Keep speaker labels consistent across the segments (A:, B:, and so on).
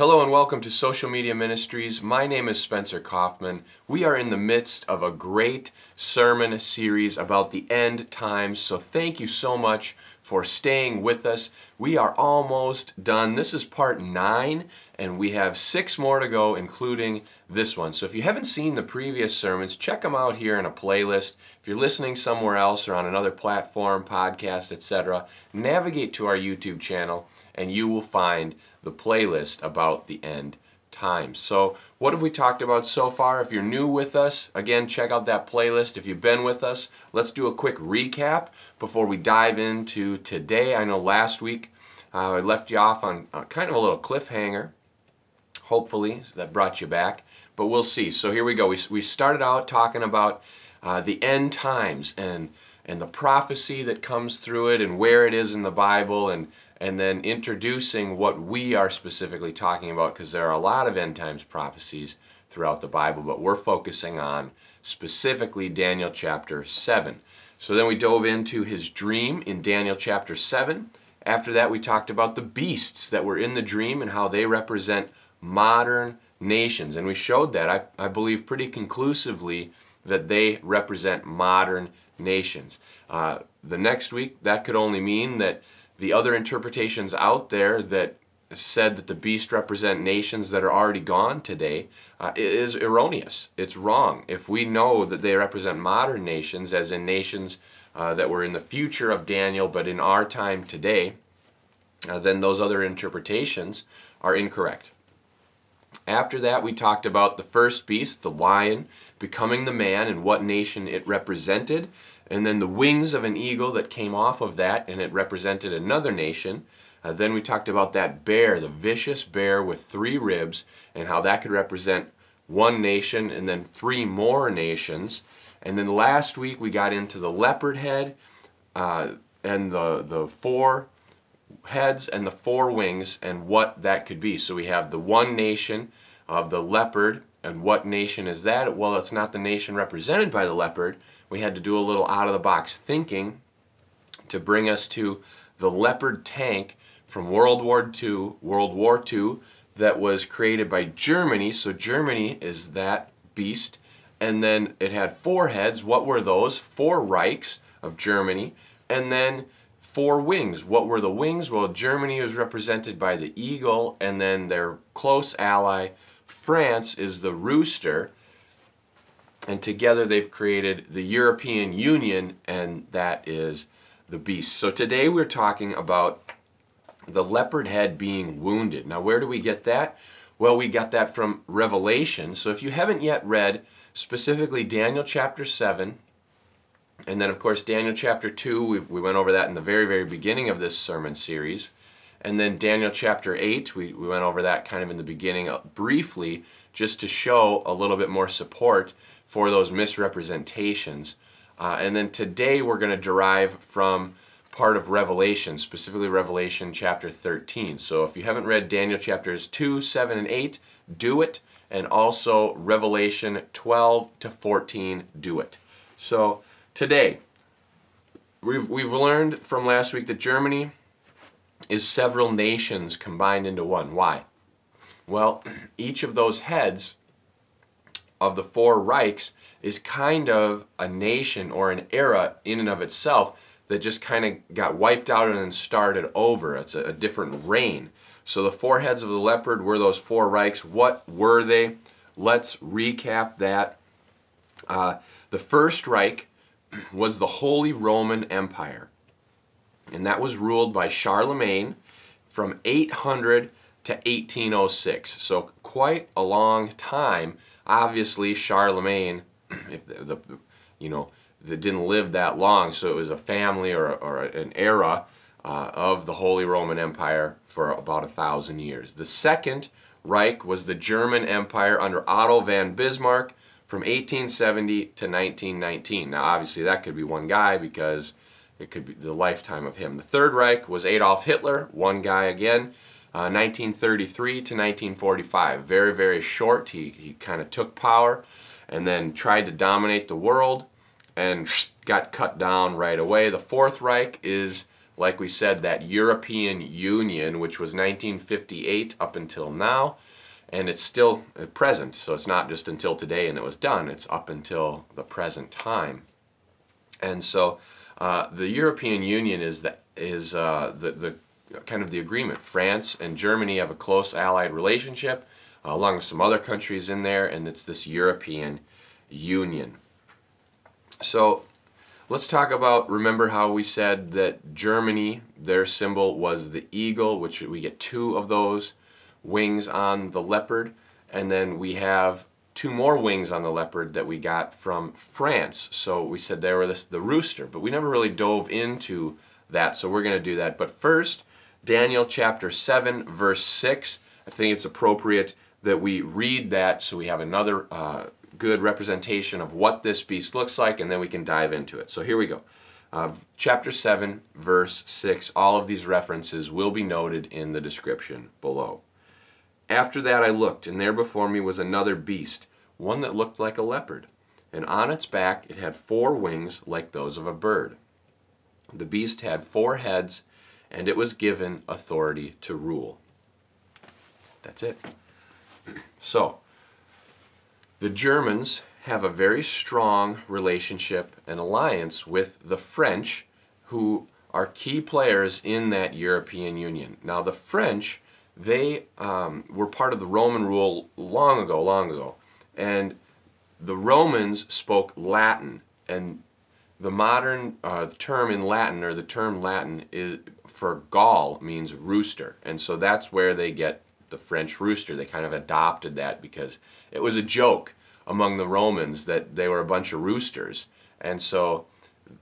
A: Hello and welcome to Social Media Ministries. My name is Spencer Kaufman. We are in the midst of a great sermon series about the end times, so thank you so much for staying with us. We are almost done. This is part nine, and we have six more to go, including this one. So if you haven't seen the previous sermons, check them out here in a playlist. If you're listening somewhere else or on another platform, podcast, etc., navigate to our YouTube channel and you will find the playlist about the end times. So, what have we talked about so far? If you're new with us, again, check out that playlist. If you've been with us, let's do a quick recap before we dive into today. I know last week uh, I left you off on uh, kind of a little cliffhanger, hopefully, that brought you back, but we'll see. So, here we go. We, we started out talking about uh, the end times and and the prophecy that comes through it and where it is in the Bible and and then introducing what we are specifically talking about because there are a lot of end times prophecies throughout the Bible, but we're focusing on specifically Daniel chapter 7. So then we dove into his dream in Daniel chapter 7. After that, we talked about the beasts that were in the dream and how they represent modern nations. And we showed that, I, I believe, pretty conclusively that they represent modern nations. Uh, the next week, that could only mean that the other interpretations out there that said that the beast represent nations that are already gone today uh, is erroneous. It's wrong. If we know that they represent modern nations, as in nations uh, that were in the future of Daniel but in our time today, uh, then those other interpretations are incorrect. After that, we talked about the first beast, the lion, becoming the man and what nation it represented and then the wings of an eagle that came off of that, and it represented another nation. Uh, then we talked about that bear, the vicious bear with three ribs, and how that could represent one nation and then three more nations. And then last week we got into the leopard head uh, and the, the four heads and the four wings and what that could be. So we have the one nation of the leopard, and what nation is that? Well, it's not the nation represented by the leopard, we had to do a little out of the box thinking to bring us to the Leopard tank from World War II, World War II, that was created by Germany. So Germany is that beast. And then it had four heads. What were those? Four Reichs of Germany. And then four wings. What were the wings? Well, Germany was represented by the eagle, and then their close ally, France, is the rooster and together they've created the European Union, and that is the beast. So today we're talking about the leopard head being wounded. Now, where do we get that? Well, we got that from Revelation. So if you haven't yet read specifically Daniel chapter 7, and then, of course, Daniel chapter 2, we, we went over that in the very, very beginning of this sermon series. And then Daniel chapter 8, we, we went over that kind of in the beginning uh, briefly, just to show a little bit more support for those misrepresentations. Uh, and then today we're going to derive from part of Revelation, specifically Revelation chapter 13. So if you haven't read Daniel chapters 2, 7, and 8, do it. And also Revelation 12 to 14, do it. So today, we've, we've learned from last week that Germany is several nations combined into one. Why? Well, each of those heads of the four Reichs is kind of a nation or an era in and of itself that just kind of got wiped out and then started over. It's a, a different reign. So the four heads of the leopard were those four Reichs. What were they? Let's recap that. Uh, the first Reich was the Holy Roman Empire, and that was ruled by Charlemagne from 800 to 1806. So quite a long time obviously Charlemagne, if the, the, you know didn't live that long, so it was a family or, or an era uh, of the Holy Roman Empire for about a thousand years. The second Reich was the German Empire under Otto von Bismarck from 1870 to 1919. Now, obviously, that could be one guy because it could be the lifetime of him. The Third Reich was Adolf Hitler, one guy again. 1933 uh, to 1945. Very, very short. He, he kind of took power and then tried to dominate the world and got cut down right away. The Fourth Reich is like we said, that European Union, which was 1958 up until now, and it's still present. So it's not just until today and it was done, it's up until the present time. And so uh, the European Union is the is uh, the, the kind of the agreement. France and Germany have a close allied relationship, uh, along with some other countries in there, and it's this European Union. So let's talk about. Remember how we said that Germany, their symbol was the eagle, which we get two of those wings on the leopard, and then we have two more wings on the leopard that we got from France. So we said they were this, the rooster, but we never really dove into that. So we're going to do that. But first, Daniel chapter 7, verse 6. I think it's appropriate that we read that so we have another uh, good representation of what this beast looks like, and then we can dive into it. So here we go. Uh, chapter 7, verse 6. All of these references will be noted in the description below. After that I looked, and there before me was another beast, one that looked like a leopard, and on its back it had four wings like those of a bird. The beast had four heads, and it was given authority to rule. That's it. So, the Germans have a very strong relationship and alliance with the French, who are key players in that European Union. Now, the French they um, were part of the Roman rule long ago, long ago. And the Romans spoke Latin, and the modern uh, term in Latin, or the term Latin, is for Gaul means rooster. And so that's where they get the French rooster. They kind of adopted that because it was a joke among the Romans that they were a bunch of roosters. And so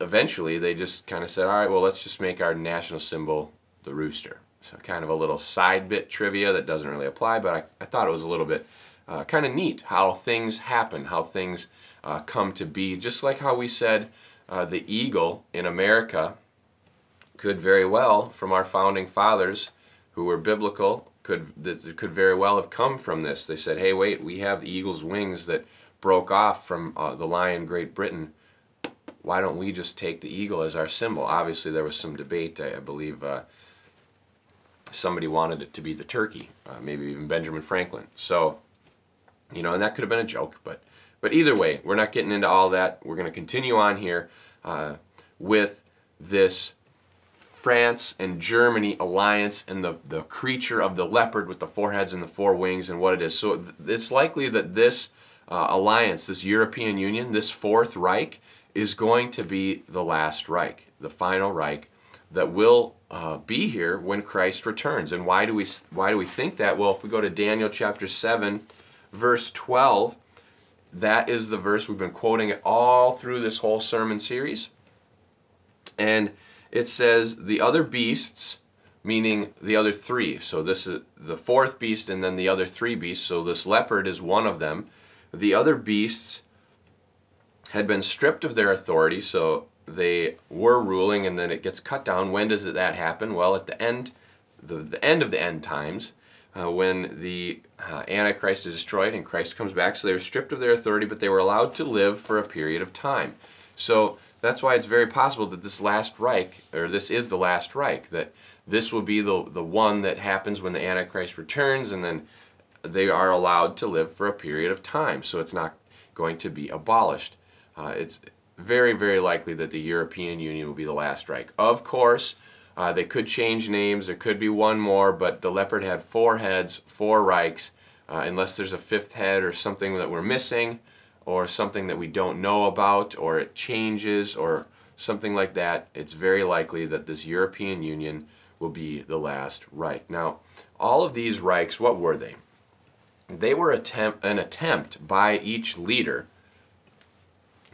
A: eventually they just kind of said, all right, well, let's just make our national symbol the rooster. So kind of a little side bit trivia that doesn't really apply, but I, I thought it was a little bit uh, kind of neat how things happen, how things uh, come to be. Just like how we said uh, the eagle in America could very well, from our founding fathers who were biblical, could that could very well have come from this. They said, "Hey, wait, we have the eagle's wings that broke off from uh, the lion, Great Britain. Why don't we just take the eagle as our symbol?" Obviously, there was some debate. I, I believe uh, somebody wanted it to be the turkey, uh, maybe even Benjamin Franklin. So, you know, and that could have been a joke, but but either way, we're not getting into all that. We're going to continue on here uh, with this France and Germany alliance and the, the creature of the leopard with the four heads and the four wings and what it is. So th- it's likely that this uh, alliance, this European Union, this Fourth Reich, is going to be the last Reich, the final Reich that will uh, be here when Christ returns. And why do we why do we think that? Well, if we go to Daniel chapter seven, verse twelve, that is the verse we've been quoting it all through this whole sermon series, and it says the other beasts, meaning the other three. So this is the fourth beast, and then the other three beasts. So this leopard is one of them. The other beasts had been stripped of their authority, so they were ruling and then it gets cut down. When does that happen? Well, at the end, the, the end of the end times, uh, when the uh, Antichrist is destroyed and Christ comes back. So they were stripped of their authority, but they were allowed to live for a period of time. So that's why it's very possible that this last Reich, or this is the last Reich, that this will be the, the one that happens when the Antichrist returns, and then they are allowed to live for a period of time. So it's not going to be abolished. Uh, it's very, very likely that the European Union will be the last Reich. Of course, uh, they could change names. There could be one more, but the leopard had four heads, four Reichs. Uh, unless there's a fifth head or something that we're missing, or something that we don't know about, or it changes, or something like that, it's very likely that this European Union will be the last Reich. Now, all of these Reichs, what were they? They were attempt, an attempt by each leader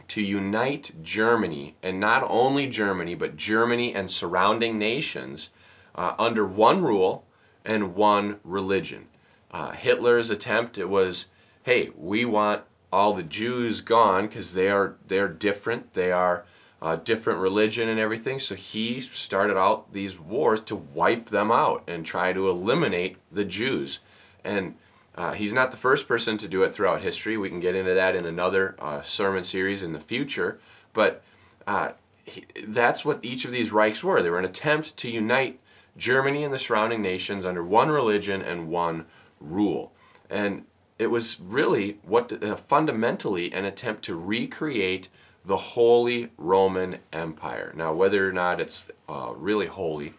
A: to unite Germany, and not only Germany, but Germany and surrounding nations uh, under one rule and one religion. Uh, Hitler's attempt it was, hey, we want all the Jews gone because they are they're different. They are uh, different religion and everything. So he started out these wars to wipe them out and try to eliminate the Jews. And uh, he's not the first person to do it throughout history. We can get into that in another uh, sermon series in the future. But uh, he, that's what each of these Reichs were. They were an attempt to unite Germany and the surrounding nations under one religion and one rule. And it was really what uh, fundamentally an attempt to recreate the Holy Roman Empire. Now, whether or not it's uh, really holy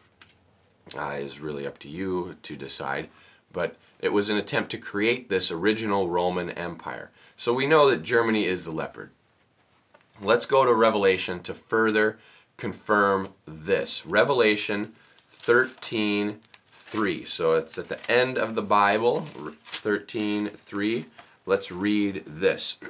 A: uh, is really up to you to decide, but it was an attempt to create this original Roman Empire. So we know that Germany is the leopard. Let's go to Revelation to further confirm this. Revelation 13 3. So it's at the end of the Bible, 13 3. Let's read this.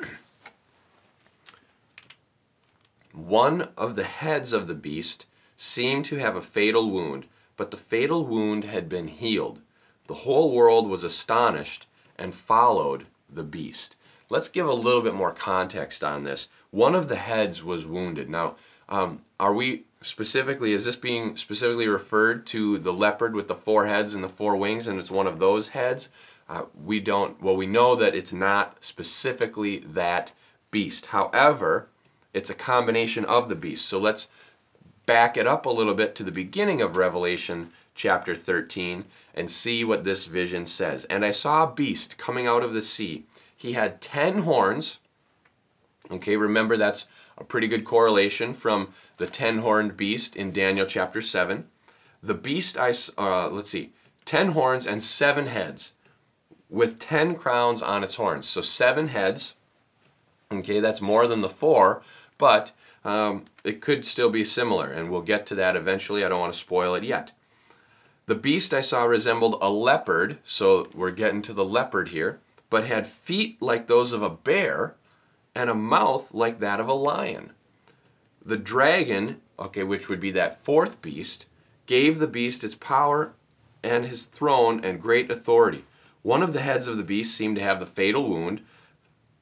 A: One of the heads of the beast seemed to have a fatal wound, but the fatal wound had been healed. The whole world was astonished and followed the beast. Let's give a little bit more context on this. One of the heads was wounded. Now, um, are we specifically, is this being specifically referred to the leopard with the four heads and the four wings, and it's one of those heads? Uh, we don't, well, we know that it's not specifically that beast. However, it's a combination of the beast. So let's back it up a little bit to the beginning of Revelation chapter 13 and see what this vision says. And I saw a beast coming out of the sea he had 10 horns. Okay, remember that's a pretty good correlation from the 10 horned beast in Daniel chapter 7. The beast, I, uh, let's see, 10 horns and 7 heads with 10 crowns on its horns. So 7 heads. Okay, that's more than the 4, but um, it could still be similar, and we'll get to that eventually. I don't want to spoil it yet. The beast I saw resembled a leopard, so we're getting to the leopard here but had feet like those of a bear and a mouth like that of a lion. The dragon, okay, which would be that fourth beast, gave the beast its power and his throne and great authority. One of the heads of the beast seemed to have the fatal wound,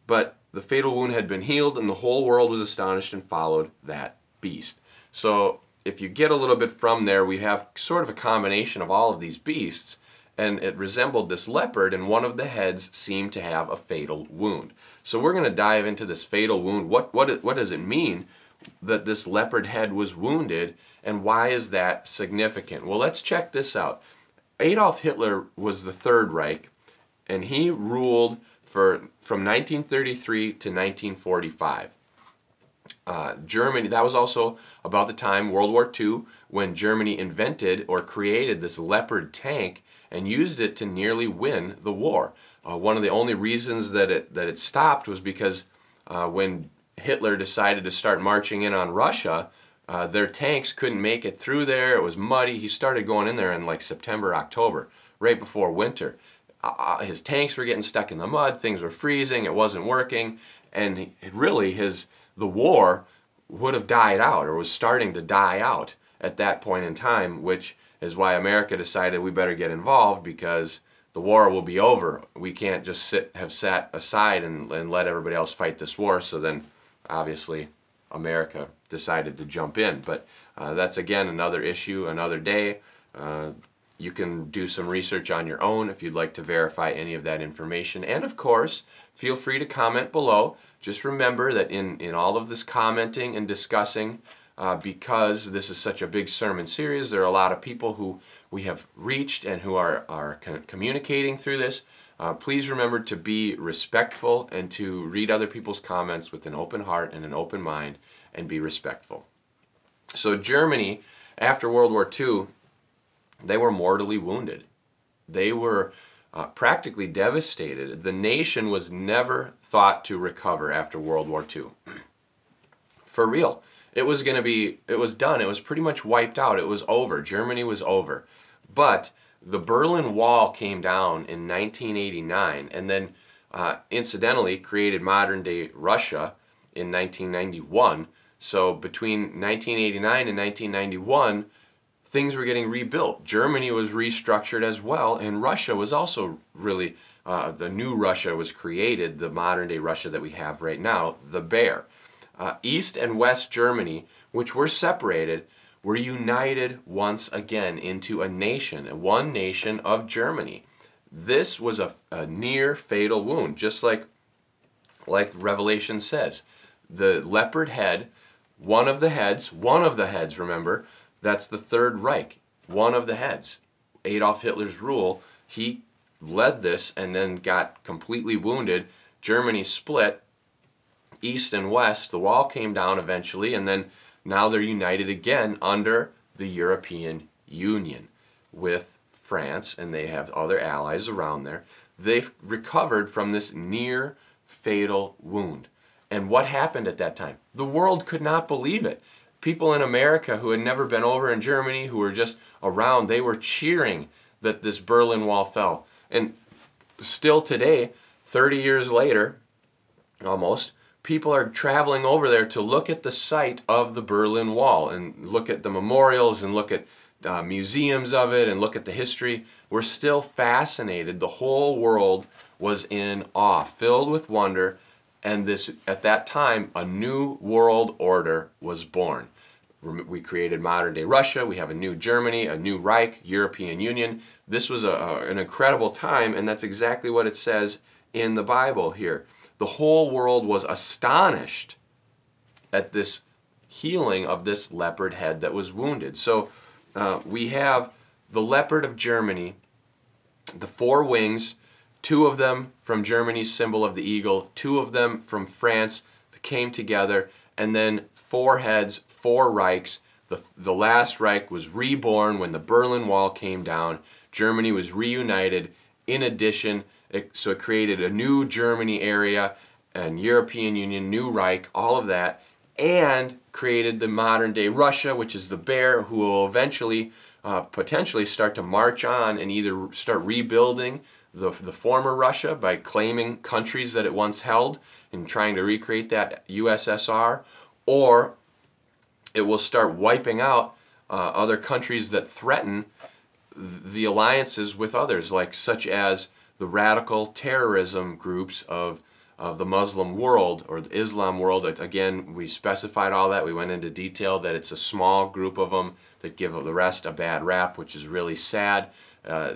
A: but the fatal wound had been healed, and the whole world was astonished and followed that beast. So, if you get a little bit from there, we have sort of a combination of all of these beasts and it resembled this leopard, and one of the heads seemed to have a fatal wound. So we're going to dive into this fatal wound. What, what, what does it mean that this leopard head was wounded, and why is that significant? Well, let's check this out. Adolf Hitler was the Third Reich, and he ruled for, from 1933 to 1945. Uh, Germany, that was also about the time, World War II, when Germany invented or created this Leopard tank and used it to nearly win the war. Uh, one of the only reasons that it, that it stopped was because uh, when Hitler decided to start marching in on Russia, uh, their tanks couldn't make it through there. It was muddy. He started going in there in like September, October, right before winter. Uh, uh, his tanks were getting stuck in the mud. Things were freezing. It wasn't working, and he, really his the war would have died out or was starting to die out at that point in time, which is why America decided we better get involved because the war will be over. We can't just sit have sat aside and, and let everybody else fight this war. So then, obviously, America decided to jump in. But uh, that's again another issue, another day. Uh, you can do some research on your own if you'd like to verify any of that information. And of course, feel free to comment below. Just remember that in, in all of this commenting and discussing, uh, because this is such a big sermon series. There are a lot of people who we have reached and who are, are communicating through this. Uh, please remember to be respectful and to read other people's comments with an open heart and an open mind and be respectful. So, Germany, after World War II, they were mortally wounded. They were uh, practically devastated. The nation was never thought to recover after World War II. For real it was going to be, it was done. It was pretty much wiped out. It was over. Germany was over. But the Berlin Wall came down in 1989 and then uh, incidentally created modern day Russia in 1991. So between 1989 and 1991, things were getting rebuilt. Germany was restructured as well, and Russia was also really, uh, the new Russia was created, the modern day Russia that we have right now, the bear uh, East and West Germany, which were separated, were united once again into a nation, one nation of Germany. This was a, a near fatal wound, just like, like Revelation says. The leopard head one of the heads, one of the heads, remember, that's the Third Reich, one of the heads. Adolf Hitler's rule, he led this and then got completely wounded. Germany split east and west. The wall came down eventually, and then now they're united again under the European Union with France, and they have other allies around there. They've recovered from this near fatal wound. And what happened at that time? The world could not believe it. People in America who had never been over in Germany, who were just around, they were cheering that this Berlin Wall fell. And still today, 30 years later, almost, people are traveling over there to look at the site of the Berlin Wall and look at the memorials and look at uh, museums of it and look at the history. We're still fascinated. The whole world was in awe, filled with wonder, and this at that time a new world order was born. We created modern day Russia. We have a new Germany, a new Reich, European Union. This was a, an incredible time, and that's exactly what it says in the Bible here. The whole world was astonished at this healing of this leopard head that was wounded. So uh, we have the leopard of Germany, the four wings, two of them from Germany's symbol of the eagle, two of them from France that came together, and then four heads, four Reichs. The, the last Reich was reborn when the Berlin Wall came down. Germany was reunited. In addition, it, so it created a new Germany area and European Union, new Reich, all of that, and created the modern day Russia, which is the bear, who will eventually uh, potentially start to march on and either start rebuilding the, the former Russia by claiming countries that it once held and trying to recreate that USSR, or it will start wiping out uh, other countries that threaten the alliances with others, like such as the radical terrorism groups of of the Muslim world or the Islam world. Again, we specified all that. We went into detail that it's a small group of them that give the rest a bad rap, which is really sad. Uh,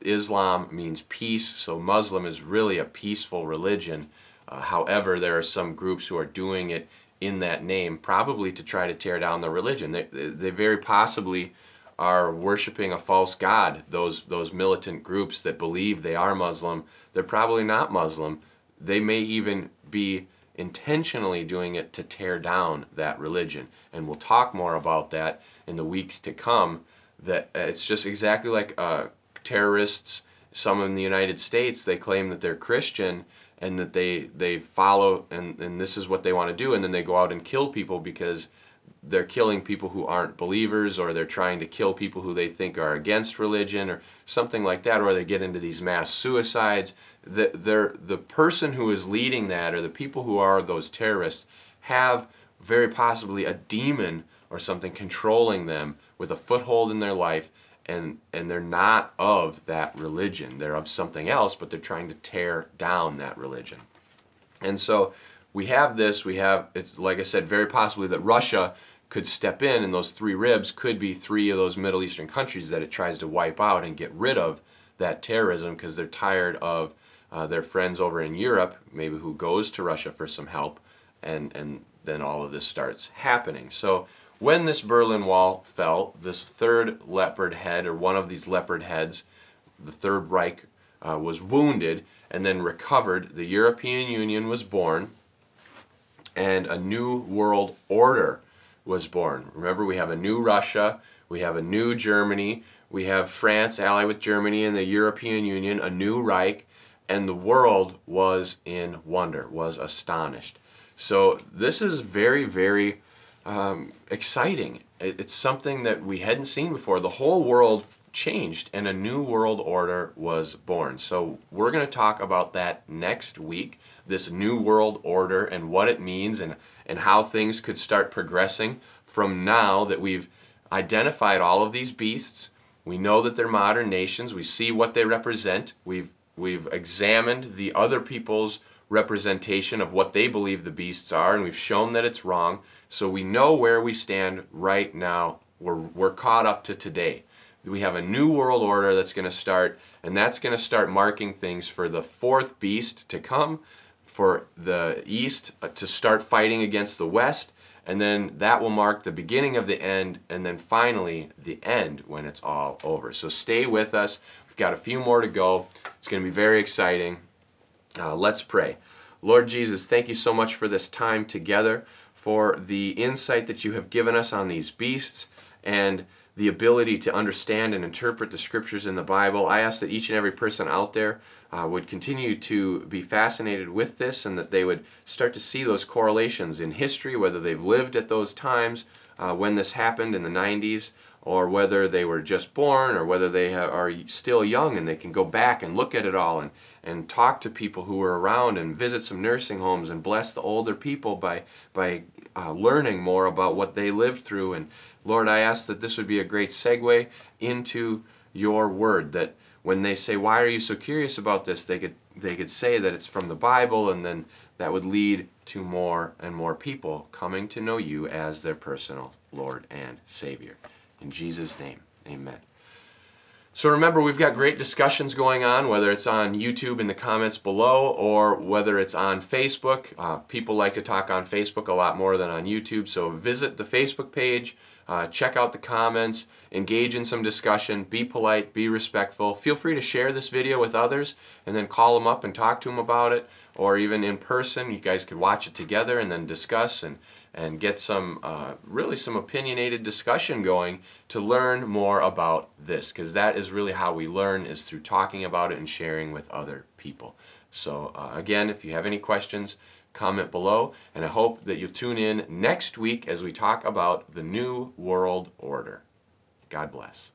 A: Islam means peace, so Muslim is really a peaceful religion. Uh, however, there are some groups who are doing it in that name, probably to try to tear down the religion. They, they very possibly are worshiping a false god. Those those militant groups that believe they are Muslim, they're probably not Muslim they may even be intentionally doing it to tear down that religion. And we'll talk more about that in the weeks to come. That it's just exactly like uh, terrorists. Some in the United States they claim that they're Christian and that they they follow and, and this is what they want to do, and then they go out and kill people because they're killing people who aren't believers or they're trying to kill people who they think are against religion or something like that or they get into these mass suicides. The, the person who is leading that or the people who are those terrorists have very possibly a demon or something controlling them with a foothold in their life and and they're not of that religion. They're of something else but they're trying to tear down that religion. And so we have this we have it's like i said very possibly that russia could step in and those three ribs could be three of those middle eastern countries that it tries to wipe out and get rid of that terrorism because they're tired of uh, their friends over in europe maybe who goes to russia for some help and and then all of this starts happening. So when this berlin wall fell this third leopard head or one of these leopard heads the third reich uh, was wounded and then recovered. The european union was born and a new world order was born. Remember, we have a new Russia, we have a new Germany, we have France allied with Germany and the European Union, a new Reich, and the world was in wonder, was astonished. So this is very, very um, exciting. It's something that we hadn't seen before. The whole world changed and a new world order was born. So we're going to talk about that next week, this new world order and what it means and and how things could start progressing from now that we've identified all of these beasts. We know that they're modern nations. We see what they represent. We've we've examined the other people's representation of what they believe the beasts are, and we've shown that it's wrong. So we know where we stand right now. We're, we're caught up to today. We have a new world order that's going to start, and that's going to start marking things for the fourth beast to come for the East uh, to start fighting against the West, and then that will mark the beginning of the end, and then finally the end when it's all over. So stay with us. We've got a few more to go. It's going to be very exciting. Uh, let's pray. Lord Jesus, thank you so much for this time together, for the insight that you have given us on these beasts, and the ability to understand and interpret the scriptures in the Bible. I ask that each and every person out there uh, would continue to be fascinated with this and that they would start to see those correlations in history, whether they've lived at those times uh, when this happened in the 90s, or whether they were just born, or whether they ha- are still young and they can go back and look at it all and, and talk to people who were around and visit some nursing homes and bless the older people by, by uh, learning more about what they lived through. And Lord, I ask that this would be a great segue into your word, that when they say, Why are you so curious about this? they could, they could say that it's from the Bible, and then that would lead to more and more people coming to know you as their personal Lord and Savior. In Jesus' name, amen. So remember, we've got great discussions going on, whether it's on YouTube in the comments below or whether it's on Facebook. Uh, people like to talk on Facebook a lot more than on YouTube, so visit the Facebook page, uh, check out the comments, engage in some discussion, be polite, be respectful. Feel free to share this video with others and then call them up and talk to them about it, or even in person. You guys could watch it together and then discuss and and get some uh, really some opinionated discussion going to learn more about this because that is really how we learn is through talking about it and sharing with other people. So uh, again if you have any questions comment below and i hope that you'll tune in next week as we talk about the new world order. God bless